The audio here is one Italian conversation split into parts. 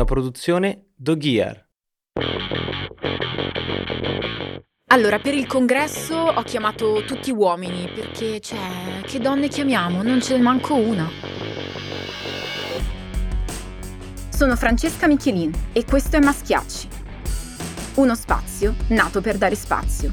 una produzione Doghier. Allora, per il congresso ho chiamato tutti uomini perché, cioè, che donne chiamiamo? Non ce ne manco una. Sono Francesca Michelin e questo è Maschiacci. Uno spazio nato per dare spazio.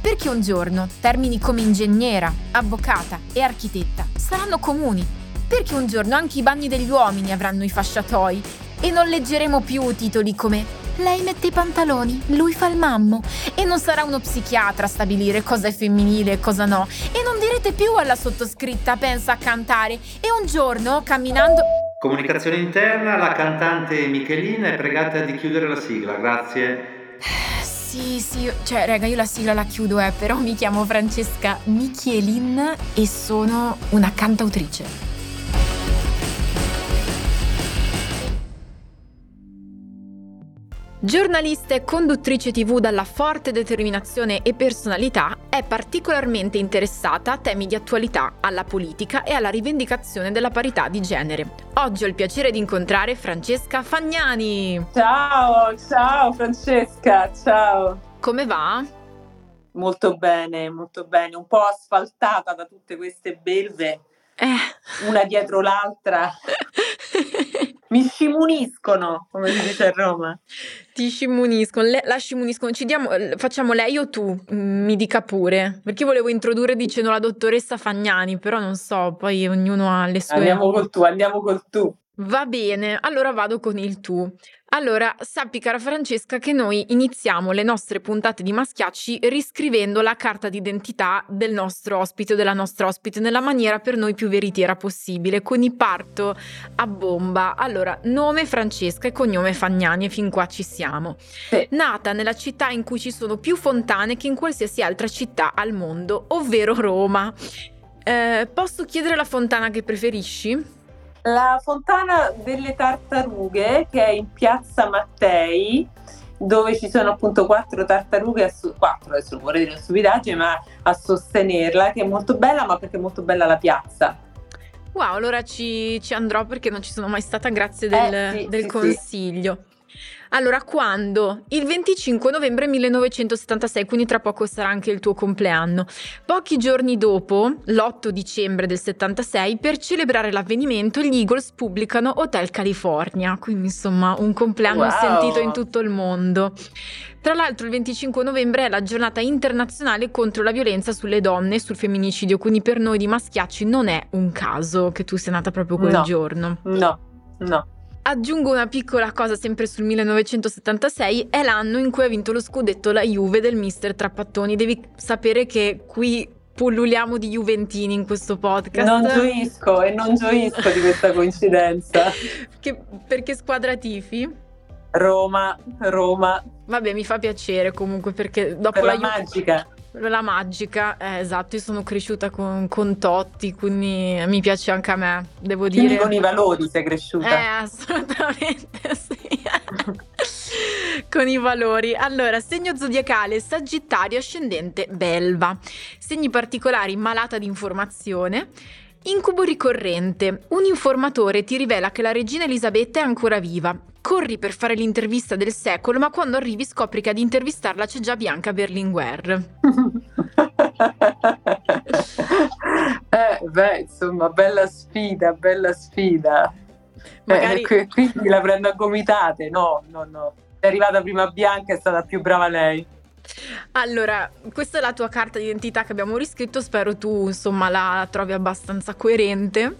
Perché un giorno termini come ingegnera, avvocata e architetta saranno comuni. Perché un giorno anche i bagni degli uomini avranno i fasciatoi e non leggeremo più titoli come lei mette i pantaloni, lui fa il mammo e non sarà uno psichiatra a stabilire cosa è femminile e cosa no. E non direte più alla sottoscritta pensa a cantare e un giorno camminando... Comunicazione interna, la cantante Michelina è pregata di chiudere la sigla, grazie. Sì, sì, cioè, raga, io la sigla la chiudo, eh, però mi chiamo Francesca Michelin e sono una cantautrice. Giornalista e conduttrice TV dalla forte determinazione e personalità, è particolarmente interessata a temi di attualità, alla politica e alla rivendicazione della parità di genere. Oggi ho il piacere di incontrare Francesca Fagnani. Ciao, ciao Francesca, ciao. Come va? Molto bene, molto bene, un po' asfaltata da tutte queste belve, Eh. una dietro l'altra. Mi scimuniscono, come si dice a Roma. Ti scimuniscono, le- la scimuniscono. Ci diamo, facciamo lei o tu? Mm, Mi dica pure. Perché volevo introdurre dicendo la dottoressa Fagnani, però non so, poi ognuno ha le sue... Andiamo col tu, andiamo col tu. Va bene, allora vado con il tu. Allora, sappi cara Francesca che noi iniziamo le nostre puntate di Maschiacci riscrivendo la carta d'identità del nostro ospite o della nostra ospite nella maniera per noi più veritiera possibile. Quindi parto a bomba. Allora, nome Francesca e cognome Fagnani e fin qua ci siamo. Sì. Nata nella città in cui ci sono più fontane che in qualsiasi altra città al mondo, ovvero Roma. Eh, posso chiedere la fontana che preferisci? La fontana delle tartarughe che è in piazza Mattei dove ci sono appunto quattro tartarughe, a so- quattro adesso non vorrei dire stupidaggine, ma a sostenerla, che è molto bella, ma perché è molto bella la piazza. Wow, allora ci, ci andrò perché non ci sono mai stata, grazie del, Eh, sì, del sì, consiglio. Allora, quando? Il 25 novembre 1976, quindi tra poco sarà anche il tuo compleanno. Pochi giorni dopo, l'8 dicembre del 76, per celebrare l'avvenimento, gli Eagles pubblicano Hotel California, quindi insomma un compleanno Wow. sentito in tutto il mondo. Tra l'altro il 25 novembre è la giornata internazionale contro la violenza sulle donne e sul femminicidio, quindi per noi di Maschiacci non è un caso che tu sia nata proprio quel No. giorno. No, no. Aggiungo una piccola cosa sempre sul 1976, è l'anno in cui ha vinto lo scudetto la Juve del mister Trappattoni. Devi sapere che qui pulluliamo di Juventini in questo podcast. Non gioisco e non gioisco di questa coincidenza. Che- perché squadra tifi? Roma, Roma, Vabbè, mi fa piacere comunque perché dopo per la la Juve... magica. La magica, eh, esatto, io sono cresciuta con, con Totti, quindi mi piace anche a me, devo Quindi dire. con i valori sei cresciuta. Eh, assolutamente sì. Con i valori. Allora, segno zodiacale Sagittario ascendente Belva. Segni particolari malata di informazione. Incubo ricorrente. Un informatore ti rivela che la regina Elisabetta è ancora viva. Corri per fare l'intervista del secolo, ma quando arrivi scopri che ad intervistarla c'è già Bianca Berlinguer. eh, beh, insomma, bella sfida, bella sfida. Magari Eh, qui- quindi la prendo a gomitate. No, no, no. È arrivata prima Bianca, è stata più brava lei. Allora, questa è la tua carta d'identità che abbiamo riscritto, spero tu insomma la trovi abbastanza coerente.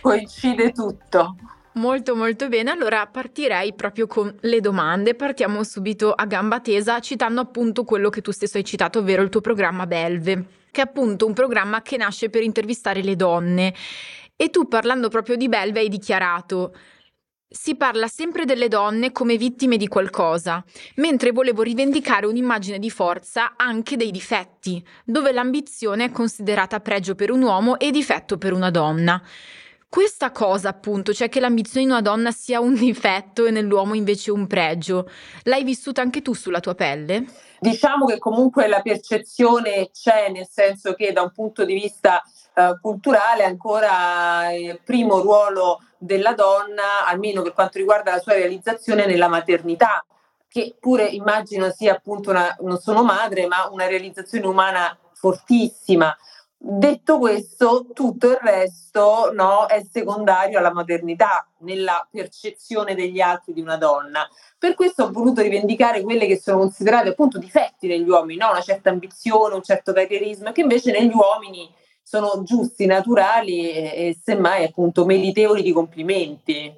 Coincide tutto. Molto molto bene, allora partirei proprio con le domande, partiamo subito a gamba tesa citando appunto quello che tu stesso hai citato, ovvero il tuo programma Belve, che è appunto un programma che nasce per intervistare le donne. E tu parlando proprio di Belve hai dichiarato si parla sempre delle donne come vittime di qualcosa, mentre volevo rivendicare un'immagine di forza anche dei difetti, dove l'ambizione è considerata pregio per un uomo e difetto per una donna. Questa cosa, appunto, cioè che l'ambizione in una donna sia un difetto e nell'uomo invece un pregio, l'hai vissuta anche tu sulla tua pelle? Diciamo che comunque la percezione c'è, nel senso che da un punto di vista eh, culturale ancora il primo ruolo della donna, almeno per quanto riguarda la sua realizzazione nella maternità, che pure immagino sia appunto una, non sono madre, ma una realizzazione umana fortissima. Detto questo, tutto il resto no, è secondario alla modernità, nella percezione degli altri di una donna. Per questo ho voluto rivendicare quelle che sono considerate appunto difetti negli uomini, no? una certa ambizione, un certo carrierismo, che invece negli uomini sono giusti, naturali e, e semmai appunto meritevoli di complimenti.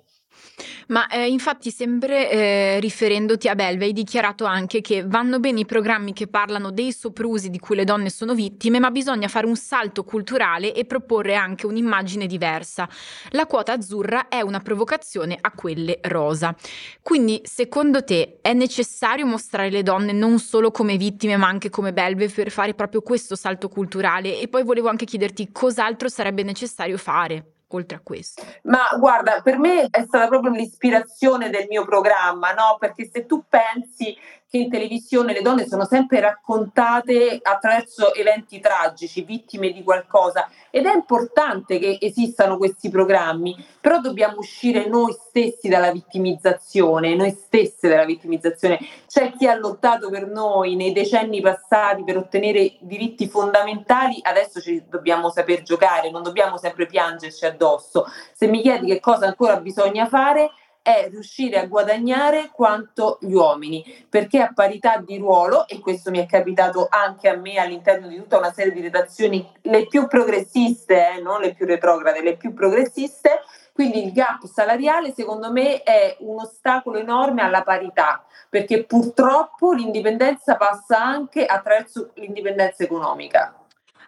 Ma eh, infatti, sempre eh, riferendoti a Belve, hai dichiarato anche che vanno bene i programmi che parlano dei soprusi di cui le donne sono vittime, ma bisogna fare un salto culturale e proporre anche un'immagine diversa. La quota azzurra è una provocazione a quelle rosa. Quindi, secondo te, è necessario mostrare le donne non solo come vittime, ma anche come belve per fare proprio questo salto culturale? E poi volevo anche chiederti cos'altro sarebbe necessario fare oltre a questo? Ma guarda, per me è stata proprio l'ispirazione del mio programma, no? Perché se tu pensi che in televisione le donne sono sempre raccontate attraverso eventi tragici, vittime di qualcosa ed è importante che esistano questi programmi, però dobbiamo uscire noi stessi dalla vittimizzazione, noi stesse dalla vittimizzazione. C'è chi ha lottato per noi nei decenni passati per ottenere diritti fondamentali, adesso ci dobbiamo saper giocare, non dobbiamo sempre piangerci addosso. Se mi chiedi che cosa ancora bisogna fare, è riuscire a guadagnare quanto gli uomini, perché a parità di ruolo, e questo mi è capitato anche a me all'interno di tutta una serie di redazioni, le più progressiste, eh, non le più retrograde, le più progressiste, quindi il gap salariale secondo me è un ostacolo enorme alla parità, perché purtroppo l'indipendenza passa anche attraverso l'indipendenza economica.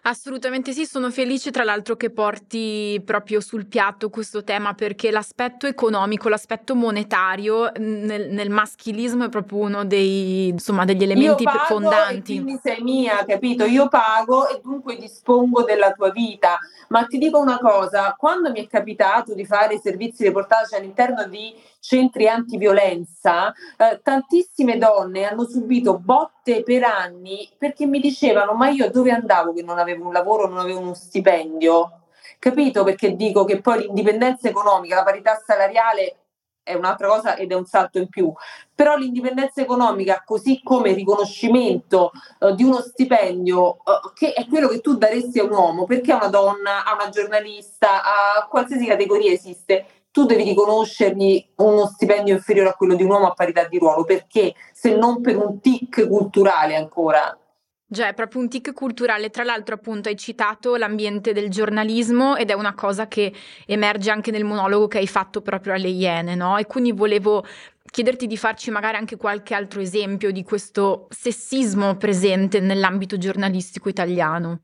Assolutamente sì, sono felice tra l'altro che porti proprio sul piatto questo tema perché l'aspetto economico, l'aspetto monetario nel, nel maschilismo è proprio uno dei, insomma, degli elementi Io pago fondanti. E quindi sei mia, capito? Io pago e dunque dispongo della tua vita. Ma ti dico una cosa, quando mi è capitato di fare servizi reportage all'interno di centri antiviolenza, eh, tantissime donne hanno subito botte per anni perché mi dicevano ma io dove andavo che non avevo un lavoro, non avevo uno stipendio? Capito perché dico che poi l'indipendenza economica, la parità salariale è un'altra cosa ed è un salto in più. Però l'indipendenza economica, così come il riconoscimento uh, di uno stipendio, uh, che è quello che tu daresti a un uomo, perché a una donna, a una giornalista, a qualsiasi categoria esiste, tu devi riconoscergli uno stipendio inferiore a quello di un uomo a parità di ruolo, perché se non per un tic culturale ancora. Già, è proprio un tic culturale. Tra l'altro, appunto, hai citato l'ambiente del giornalismo ed è una cosa che emerge anche nel monologo che hai fatto proprio alle Iene, no? E quindi volevo chiederti di farci magari anche qualche altro esempio di questo sessismo presente nell'ambito giornalistico italiano.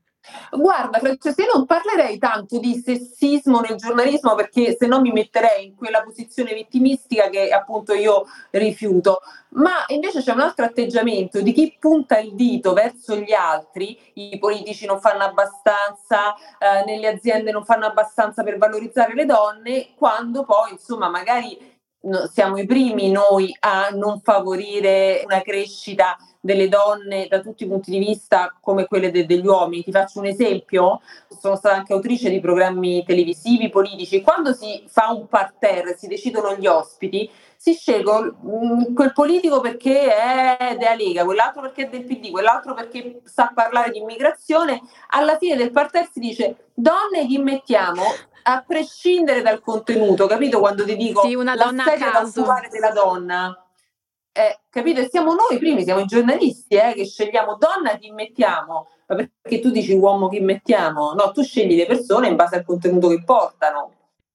Guarda, Francesca, io non parlerei tanto di sessismo nel giornalismo perché se no mi metterei in quella posizione vittimistica che appunto io rifiuto, ma invece c'è un altro atteggiamento di chi punta il dito verso gli altri, i politici non fanno abbastanza, eh, nelle aziende non fanno abbastanza per valorizzare le donne, quando poi insomma magari no, siamo i primi noi a non favorire una crescita delle donne da tutti i punti di vista come quelle de- degli uomini. Ti faccio un esempio, sono stata anche autrice di programmi televisivi, politici. Quando si fa un parterre, si decidono gli ospiti, si sceglie mm, quel politico perché è della Lega, quell'altro perché è del PD, quell'altro perché sa parlare di immigrazione. Alla fine del parterre si dice donne chi mettiamo? A prescindere dal contenuto, capito? Quando ti dico sì, una donna la sedia da della donna eh, capito? Siamo noi primi, siamo i giornalisti eh, che scegliamo donna chi mettiamo, ma perché tu dici uomo chi mettiamo? No, tu scegli le persone in base al contenuto che portano.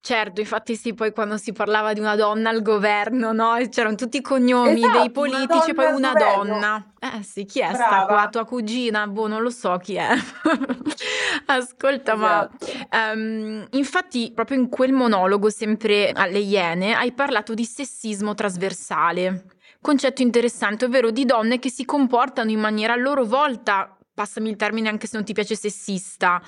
Certo, infatti sì, poi quando si parlava di una donna al governo, no? C'erano tutti i cognomi esatto, dei politici e poi una donna. Eh sì, chi è Brava. sta qua? Tua cugina? Boh, non lo so chi è. Ascolta, esatto. ma um, infatti proprio in quel monologo, sempre alle Iene, hai parlato di sessismo trasversale concetto interessante, ovvero di donne che si comportano in maniera a loro volta, passami il termine anche se non ti piace sessista,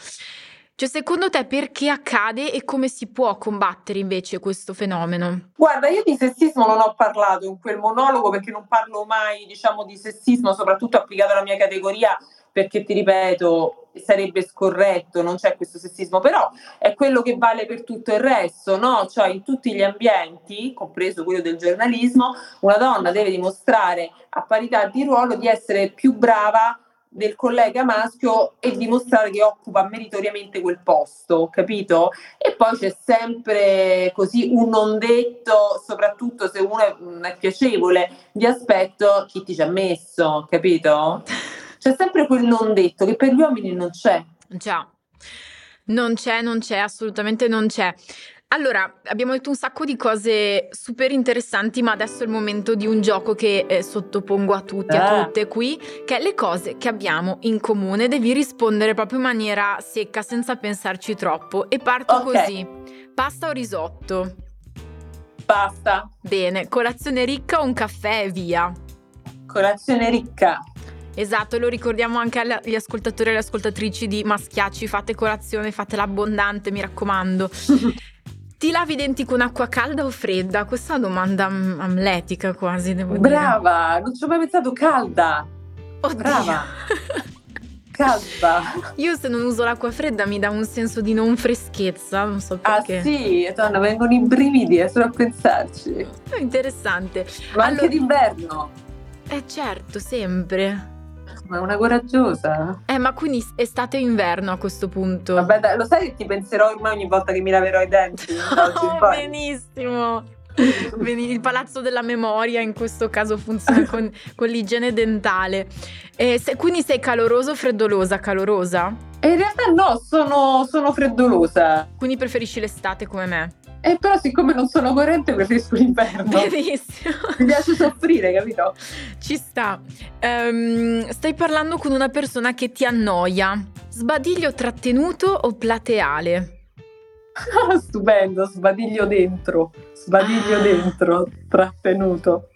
Cioè, secondo te perché accade e come si può combattere invece questo fenomeno? Guarda, io di sessismo non ho parlato in quel monologo perché non parlo mai, diciamo, di sessismo, soprattutto applicato alla mia categoria, perché ti ripeto, sarebbe scorretto, non c'è questo sessismo, però è quello che vale per tutto il resto, no? Cioè in tutti gli ambienti, compreso quello del giornalismo, una donna deve dimostrare a parità di ruolo di essere più brava del collega maschio e dimostrare che occupa meritoriamente quel posto, capito? E poi c'è sempre così un non detto, soprattutto se uno è, è piacevole di aspetto, chi ti ci ha messo, capito? C'è sempre quel non detto che per gli uomini non c'è. Già, non c'è, non c'è, assolutamente non c'è. Allora, abbiamo detto un sacco di cose super interessanti, ma adesso è il momento di un gioco che eh, sottopongo a tutti, a Ah. tutte qui, che è le cose che abbiamo in comune. Devi rispondere proprio in maniera secca, senza pensarci troppo. E parto Ok. così. Pasta o risotto? Basta. Bene, colazione ricca o un caffè e via? Colazione ricca. Esatto, lo ricordiamo anche agli ascoltatori e alle ascoltatrici di Maschiacci, fate colazione, fatela abbondante, mi raccomando. Ti lavi i denti con acqua calda o fredda? Questa è una domanda am- amletica quasi, devo dire. Brava, non ci ho mai pensato calda. Oddio. brava. Calda. Io se non uso l'acqua fredda mi dà un senso di non freschezza, non so Ah perché. sì, donna, vengono i brividi eh, solo a pensarci. È interessante. Ma Allora- anche d'inverno. Eh certo, sempre. Ma è una coraggiosa. Eh, ma quindi estate o inverno a questo punto? Vabbè, dai, lo sai che ti penserò ormai ogni volta che mi laverò i denti? Oh, benissimo. Beni- Il palazzo della memoria in questo caso funziona con, con l'igiene dentale. Eh, se- quindi sei caloroso o freddolosa? Calorosa? E in realtà no, sono, sono freddolosa. Quindi preferisci l'estate come me? E però siccome non sono corrente preferisco l'inverno. Benissimo. Mi piace soffrire, capito? Ci sta. Ehm, stai parlando con una persona che ti annoia. Sbadiglio trattenuto o plateale? Ah, Stupendo, sbadiglio dentro, sbadiglio Ah. dentro, trattenuto.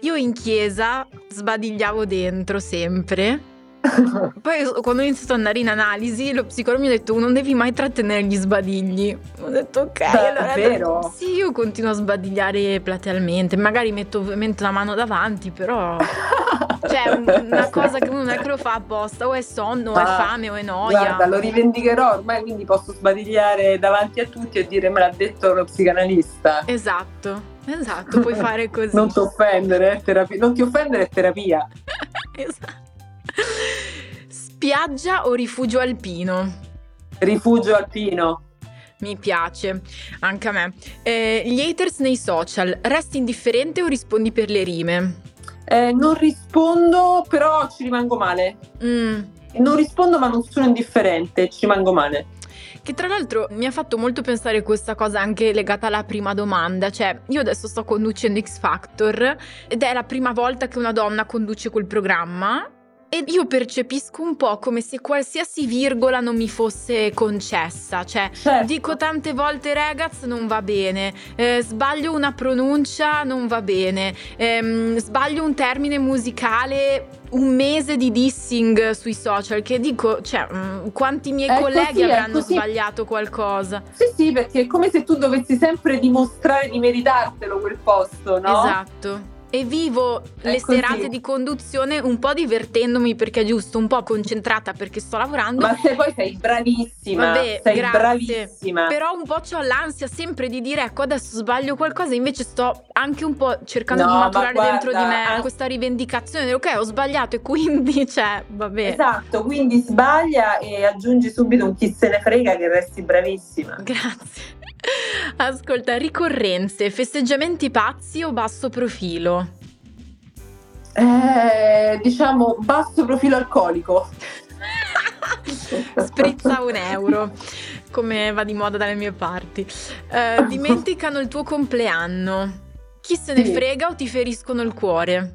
Io in chiesa sbadigliavo dentro sempre. Poi quando ho iniziato ad andare in analisi, lo psicologo mi ha detto non devi mai trattenere gli sbagligli. Ho detto ok, allora Davvero? sì, io continuo a sbadigliare platealmente, magari metto ovviamente la mano davanti, però cioè un- una cosa che uno non è che lo fa apposta, o è sonno, o è Ah, fame, o è noia. Guarda, lo rivendicherò ormai, quindi posso sbadigliare davanti a tutti e dire me l'ha detto lo psicanalista. Esatto, esatto, puoi fare così. Non ti offendere, è terapia. Non ti offendere è terapia. Esatto. Spiaggia o rifugio alpino? Rifugio alpino. Mi piace, anche a me. Eh, gli haters nei social, resti indifferente o rispondi per le rime? Eh, non rispondo, però ci rimango male. Mm, Non rispondo, ma non sono indifferente, ci rimango male. Che tra l'altro mi ha fatto molto pensare questa cosa anche legata alla prima domanda, cioè io adesso sto conducendo X Factor ed è la prima volta che una donna conduce quel programma e io percepisco un po' come se qualsiasi virgola non mi fosse concessa, cioè Certo. Dico tante volte ragaz non va bene, eh, sbaglio una pronuncia non va bene, ehm, sbaglio un termine musicale, un mese di dissing sui social che dico, cioè mm, quanti miei È colleghi così, avranno sbagliato qualcosa? Sì, sì, perché è come se tu dovessi sempre dimostrare di meritartelo quel posto, no? Esatto. E vivo È le così. serate di conduzione un po' divertendomi perché è giusto, un po' concentrata perché sto lavorando. Ma se poi sei bravissima, Vabbè, sei grazie. bravissima. Però un po' ho l'ansia sempre di dire ecco adesso sbaglio qualcosa, invece sto anche un po' cercando No, di ma maturare dentro di guarda, me an- questa rivendicazione ok ho sbagliato e quindi cioè vabbè. Esatto, quindi sbaglia e aggiungi subito un chi se ne frega che resti bravissima. Grazie. Ascolta, ricorrenze, festeggiamenti pazzi o basso profilo? Eh, diciamo basso profilo alcolico. Sprizza un euro, come va di moda dalle mie parti. Eh, dimenticano il tuo compleanno. Chi se ne Sì. frega o ti feriscono il cuore?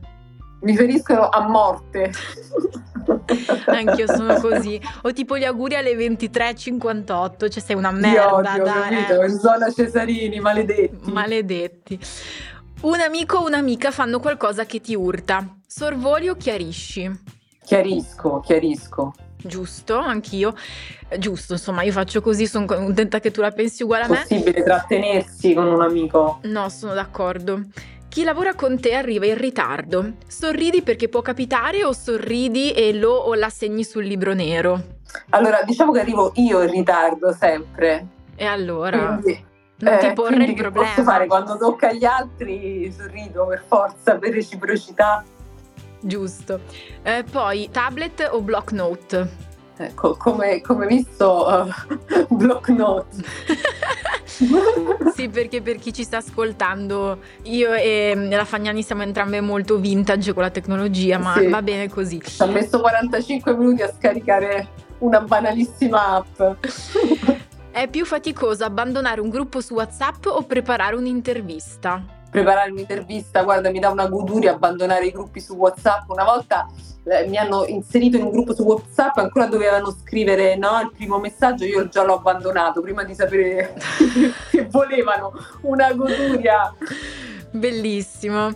Mi feriscono a morte. Anch'io sono così. O tipo gli auguri alle 23.58, cioè sei una Ti merda, odio, dai. capito? eh. Zona Cesarini, maledetti. Maledetti. Un amico o un'amica fanno qualcosa che ti urta. Sorvoli o chiarisci? Chiarisco, chiarisco. Giusto, anch'io. Giusto, insomma, io faccio così, sono contenta che tu la pensi uguale a me. Possibile trattenersi con un amico. No, sono d'accordo. Chi lavora con te arriva in ritardo. Sorridi perché può capitare o sorridi e lo o la segni sul libro nero? Allora, diciamo che arrivo io in ritardo sempre. E allora? Quindi, non ti eh, porre quindi il problema. posso fare quando tocca agli altri? Sorrido per forza, per reciprocità. Giusto. Eh, poi, tablet o block note? Ecco, come, come visto, eh, block note. sì, perché per chi ci sta ascoltando, io e la Fagnani siamo entrambe molto vintage con la tecnologia, ma Sì. va bene così. Ci ha messo 45 minuti a scaricare una banalissima app. È più faticoso abbandonare un gruppo su WhatsApp o preparare un'intervista? Preparare un'intervista, guarda, mi dà una goduria abbandonare i gruppi su WhatsApp. Una volta eh, mi hanno inserito in un gruppo su WhatsApp, ancora dovevano scrivere no, il primo messaggio, io già l'ho abbandonato prima di sapere che volevano. Una goduria. Bellissimo.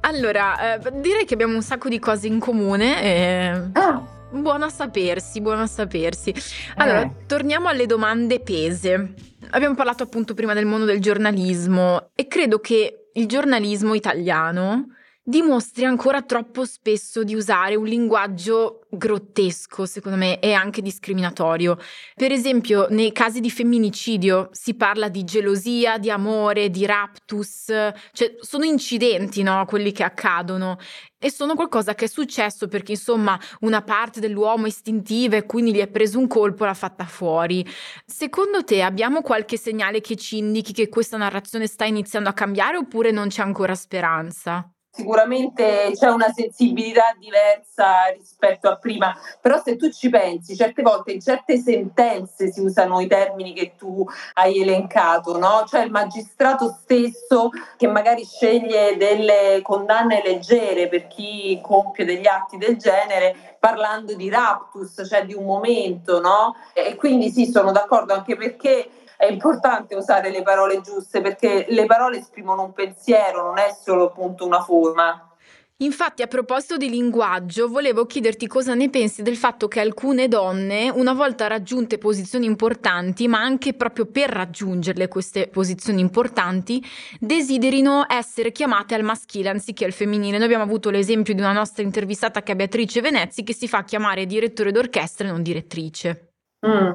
Allora, eh, direi che abbiamo un sacco di cose in comune. E... Ah, Buono a sapersi, buono a sapersi. Allora, Eh. torniamo alle domande pese. Abbiamo parlato appunto prima del mondo del giornalismo e credo che il giornalismo italiano dimostri ancora troppo spesso di usare un linguaggio grottesco, secondo me, e anche discriminatorio. Per esempio, nei casi di femminicidio si parla di gelosia, di amore, di raptus, cioè sono incidenti, no, quelli che accadono e sono qualcosa che è successo perché insomma una parte dell'uomo istintiva e quindi gli è preso un colpo e l'ha fatta fuori. Secondo te abbiamo qualche segnale che ci indichi che questa narrazione sta iniziando a cambiare oppure non c'è ancora speranza? Sicuramente c'è una sensibilità diversa rispetto a prima, però se tu ci pensi, certe volte in certe sentenze si usano i termini che tu hai elencato, no? Cioè il magistrato stesso che magari sceglie delle condanne leggere per chi compie degli atti del genere, parlando di raptus, cioè di un momento, no? E quindi sì, sono d'accordo anche perché è importante usare le parole giuste perché le parole esprimono un pensiero, non è solo appunto una forma. Infatti, a proposito di linguaggio, volevo chiederti cosa ne pensi del fatto che alcune donne, una volta raggiunte posizioni importanti, ma anche proprio per raggiungerle queste posizioni importanti, desiderino essere chiamate al maschile anziché al femminile. Noi abbiamo avuto l'esempio di una nostra intervistata che è Beatrice Venezzi, che si fa chiamare direttore d'orchestra e non direttrice. Mm.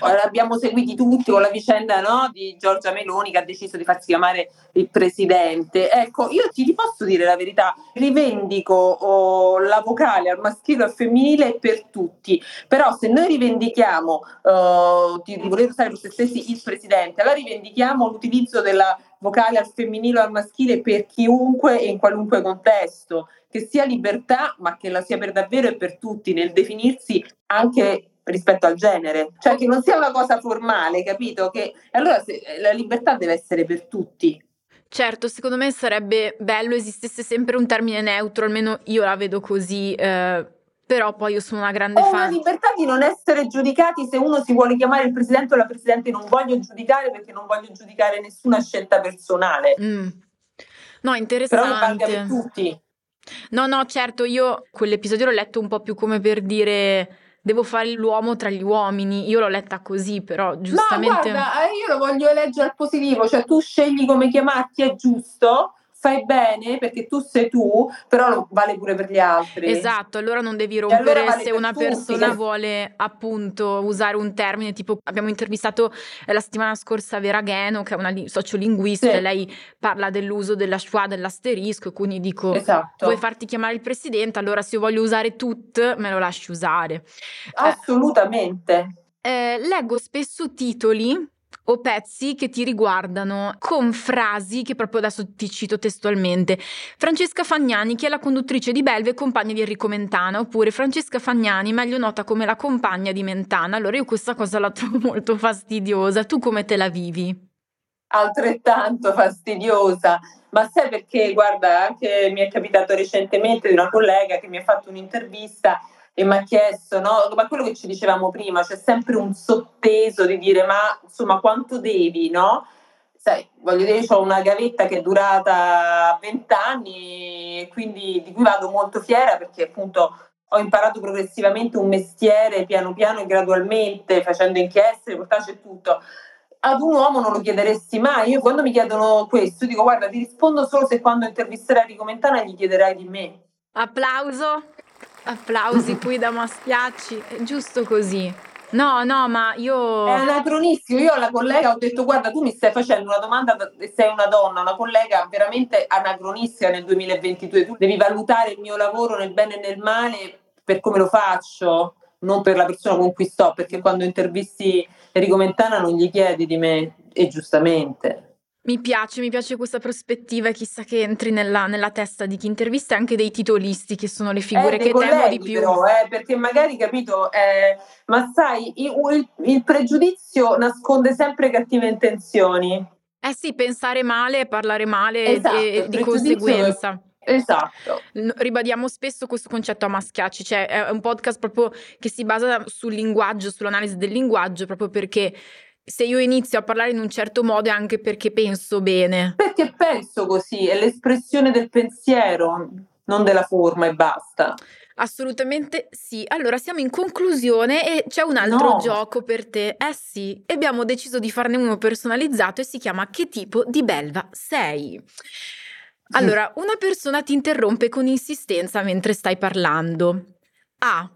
L'abbiamo seguiti tutti con la vicenda no, di Giorgia Meloni che ha deciso di farsi chiamare il presidente. Ecco, io ti, ti posso dire la verità, rivendico oh, la vocale al maschile e al femminile per tutti, però se noi rivendichiamo oh, di, di voler usare per se stessi il presidente, allora rivendichiamo l'utilizzo della vocale al femminile o al maschile per chiunque e in qualunque contesto, che sia libertà, ma che la sia per davvero e per tutti nel definirsi anche rispetto al genere, cioè che non sia una cosa formale, capito? Che allora se, la libertà deve essere per tutti. Certo, secondo me sarebbe bello esistesse sempre un termine neutro, almeno io la vedo così, eh, però poi io sono una grande Ho una fan. libertà di non essere giudicati se uno si vuole chiamare il presidente o la presidente, non voglio giudicare perché non voglio giudicare nessuna scelta personale. Mm. No, Però non valga per interessante. tutti. No, no, certo, io quell'episodio l'ho letto un po' più come per dire devo fare l'uomo tra gli uomini. Io l'ho letta così, però Ma giustamente. guarda, eh, io lo voglio leggere al positivo, cioè tu scegli come chiamarti, è giusto, fai bene perché tu sei tu, però vale pure per gli altri. Esatto, allora non devi allora rompere vale se per una tutti, persona vuole appunto usare un termine, tipo abbiamo intervistato eh, la settimana scorsa Vera Gheno, che è una li- sociolinguista, Sì. e lei parla dell'uso della schwa, dell'asterisco, e quindi dico Esatto. vuoi farti chiamare il presidente, allora se io voglio usare tut, me lo lasci usare. Assolutamente. Eh, leggo spesso titoli o pezzi che ti riguardano con frasi che proprio adesso ti cito testualmente. Francesca Fagnani, che è la conduttrice di Belve e compagna di Enrico Mentana, oppure Francesca Fagnani, meglio nota come la compagna di Mentana. Allora io questa cosa la trovo molto fastidiosa. Tu come te la vivi? altrettanto fastidiosa. Ma sai perché? Guarda, anche mi è capitato recentemente di una collega che mi ha fatto un'intervista e mi ha chiesto, no? Ma quello che ci dicevamo prima, c'è sempre un sotteso di dire, ma insomma, quanto devi, no? Sai, voglio dire, ho una gavetta che è durata vent'anni e quindi di cui vado molto fiera perché appunto ho imparato progressivamente un mestiere piano piano e gradualmente, facendo inchieste, reportage e tutto. Ad un uomo non lo chiederesti mai. Io quando mi chiedono questo, dico guarda, ti rispondo solo se quando intervisterai Rico Mentana gli chiederai di me. Applauso, applausi qui da Maschiacci, è giusto così. No, no, ma io... È anacronistico. Io alla collega ho detto: Guarda, tu mi stai facendo una domanda sei una donna, una collega veramente anacronistica nel 2022. Tu devi valutare il mio lavoro nel bene e nel male per come lo faccio, non per la persona con cui sto. Perché quando intervisti Enrico Mentana non gli chiedi di me, e giustamente. Mi piace, mi piace questa prospettiva chissà che entri nella, nella testa di chi intervista e anche dei titolisti che sono le figure Eh, che dei temo di colleghi più. però, eh, perché magari, capito, eh, ma sai, il, il- il pregiudizio nasconde sempre cattive intenzioni. Eh sì, pensare male, parlare male Esatto, e di conseguenza. Esatto. Ribadiamo spesso questo concetto a Maschiacci, cioè è un podcast proprio che si basa sul linguaggio, sull'analisi del linguaggio, proprio perché se io inizio a parlare in un certo modo è anche perché penso bene. Perché penso così, è l'espressione del pensiero, non della forma e basta. Assolutamente sì. Allora siamo in conclusione e c'è un altro No. gioco per te. Eh sì, e abbiamo deciso di farne uno personalizzato e si chiama Che tipo di belva sei? Allora, una persona ti interrompe con insistenza mentre stai parlando. A.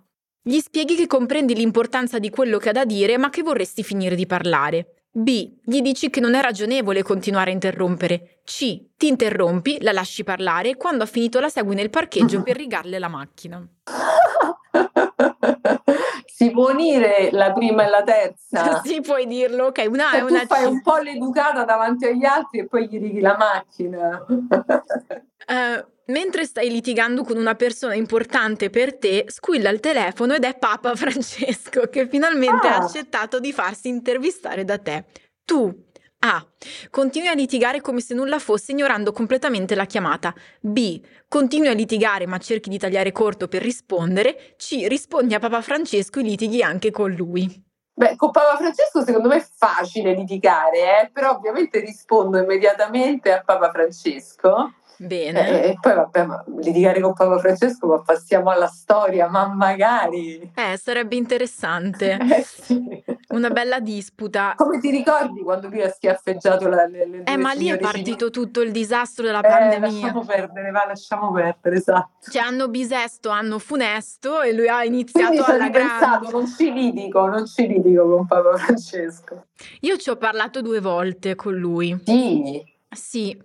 Gli spieghi che comprendi l'importanza di quello che ha da dire, ma che vorresti finire di parlare. B. Gli dici che non è ragionevole continuare a interrompere. C. Ti interrompi, la lasci parlare e quando ha finito la segui nel parcheggio per rigarle la macchina. si può unire la prima e la terza. Sì, puoi dirlo. Ok, una Cioè, una fai un po' l'educata davanti agli altri e poi gli righi la macchina. Eh, mentre stai litigando con una persona importante per te, squilla il telefono ed è Papa Francesco che finalmente ha Ah. accettato di farsi intervistare da te. Tu A. Continui a litigare come se nulla fosse ignorando completamente la chiamata. B. Continui a litigare ma cerchi di tagliare corto per rispondere. C. Rispondi a Papa Francesco e litighi anche con lui. Beh, con Papa Francesco secondo me è facile litigare, eh, però ovviamente rispondo immediatamente a Papa Francesco. Bene. Eh, e poi vabbè, litigare con Papa Francesco, ma passiamo alla storia, ma magari. Eh, sarebbe interessante. Eh sì. Una bella disputa. Come ti ricordi quando lui ha schiaffeggiato la, le, le Eh, ma lì è partito tutto il disastro della Eh, pandemia. lasciamo perdere, va, lasciamo perdere, esatto. Cioè, hanno bisesto, hanno funesto e lui ha iniziato ho alla grande. non ci litigo, non ci litigo con Papa Francesco. Io ci ho parlato due volte con lui. Sì, Sì.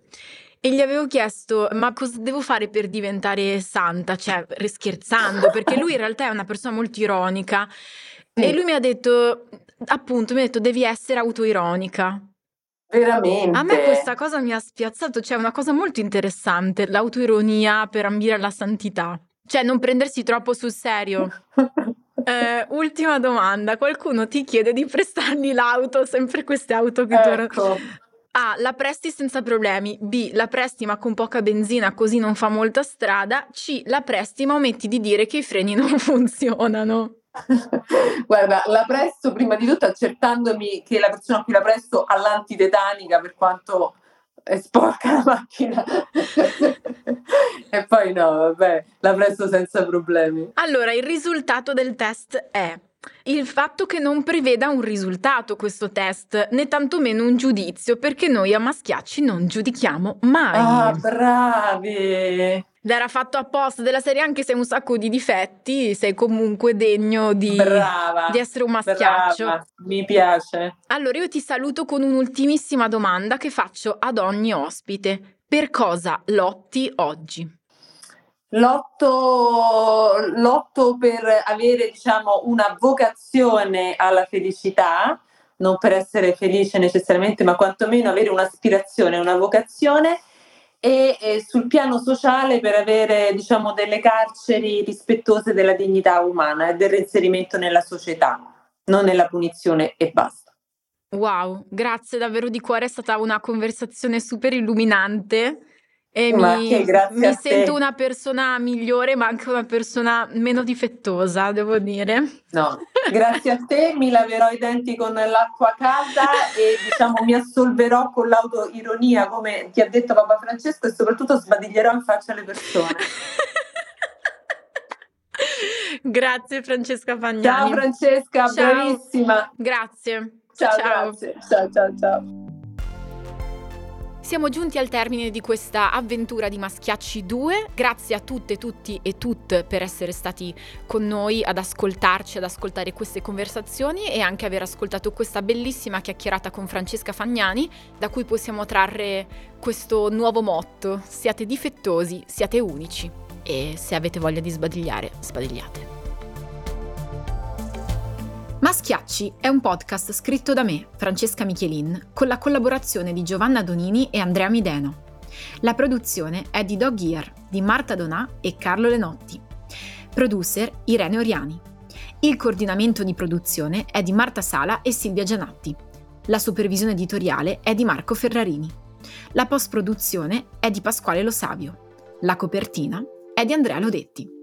E gli avevo chiesto, ma cosa devo fare per diventare santa? Cioè, scherzando, perché lui in realtà è una persona molto ironica. E Sì. lui mi ha detto, appunto, mi ha detto, devi essere autoironica. veramente. A me questa cosa mi ha spiazzato, cioè è una cosa molto interessante, l'autoironia per ambire alla santità. Cioè, non prendersi troppo sul serio. Eh, ultima domanda, qualcuno ti chiede di prestargli l'auto, sempre queste auto che tu Ecco. A. La presti senza problemi. B. La presti ma con poca benzina così non fa molta strada. C. La presti ma ometti di dire che i freni non funzionano. Guarda, la presto prima di tutto accertandomi che la persona a cui la presto ha l'antitetanica per quanto è sporca la macchina. e poi no, vabbè, la presto senza problemi. Allora, il risultato del test è il fatto che non preveda un risultato questo test, né tantomeno un giudizio, perché noi a Maschiacci non giudichiamo mai. Ah, bravi! Ed era fatto apposta della serie, anche se hai un sacco di difetti, sei comunque degno di, Brava! di essere un maschiaccio. Brava, mi piace. Allora io ti saluto con un'ultimissima domanda che faccio ad ogni ospite. Per cosa lotti oggi? Lotto, lotto per avere, diciamo, una vocazione alla felicità, non per essere felice necessariamente, ma quantomeno avere un'aspirazione, una vocazione e, e sul piano sociale per avere, diciamo, delle carceri rispettose della dignità umana e del reinserimento nella società, non nella punizione e basta. Wow, grazie davvero di cuore, è stata una conversazione super illuminante e Ma mi, mi sento una persona migliore, ma anche una persona meno difettosa, devo dire. No, grazie a te mi laverò i denti con l'acqua calda e diciamo mi assolverò con l'autoironia come ti ha detto Papa Francesco e soprattutto sbadiglierò in faccia alle persone. Grazie Francesca Fagnani. Ciao Francesca, ciao. bravissima. Grazie. Ciao, ciao. Grazie. ciao, ciao, ciao. Siamo giunti al termine di questa avventura di Maschiacci 2. Grazie a tutte, tutti e tutte per essere stati con noi ad ascoltarci, ad ascoltare queste conversazioni e anche aver ascoltato questa bellissima chiacchierata con Francesca Fagnani, da cui possiamo trarre questo nuovo motto: siate difettosi, siate unici e se avete voglia di sbadigliare, sbadigliate. Maschiacci è un podcast scritto da me, Francesca Michelin, con la collaborazione di Giovanna Donini e Andrea Mideno. La produzione è di Dog Ear, di Marta Donà e Carlo Lenotti. Producer Irene Oriani. Il coordinamento di produzione è di Marta Sala e Silvia Gianatti. La supervisione editoriale è di Marco Ferrarini. La post-produzione è di Pasquale Lo Savio. La copertina è di Andrea Lodetti.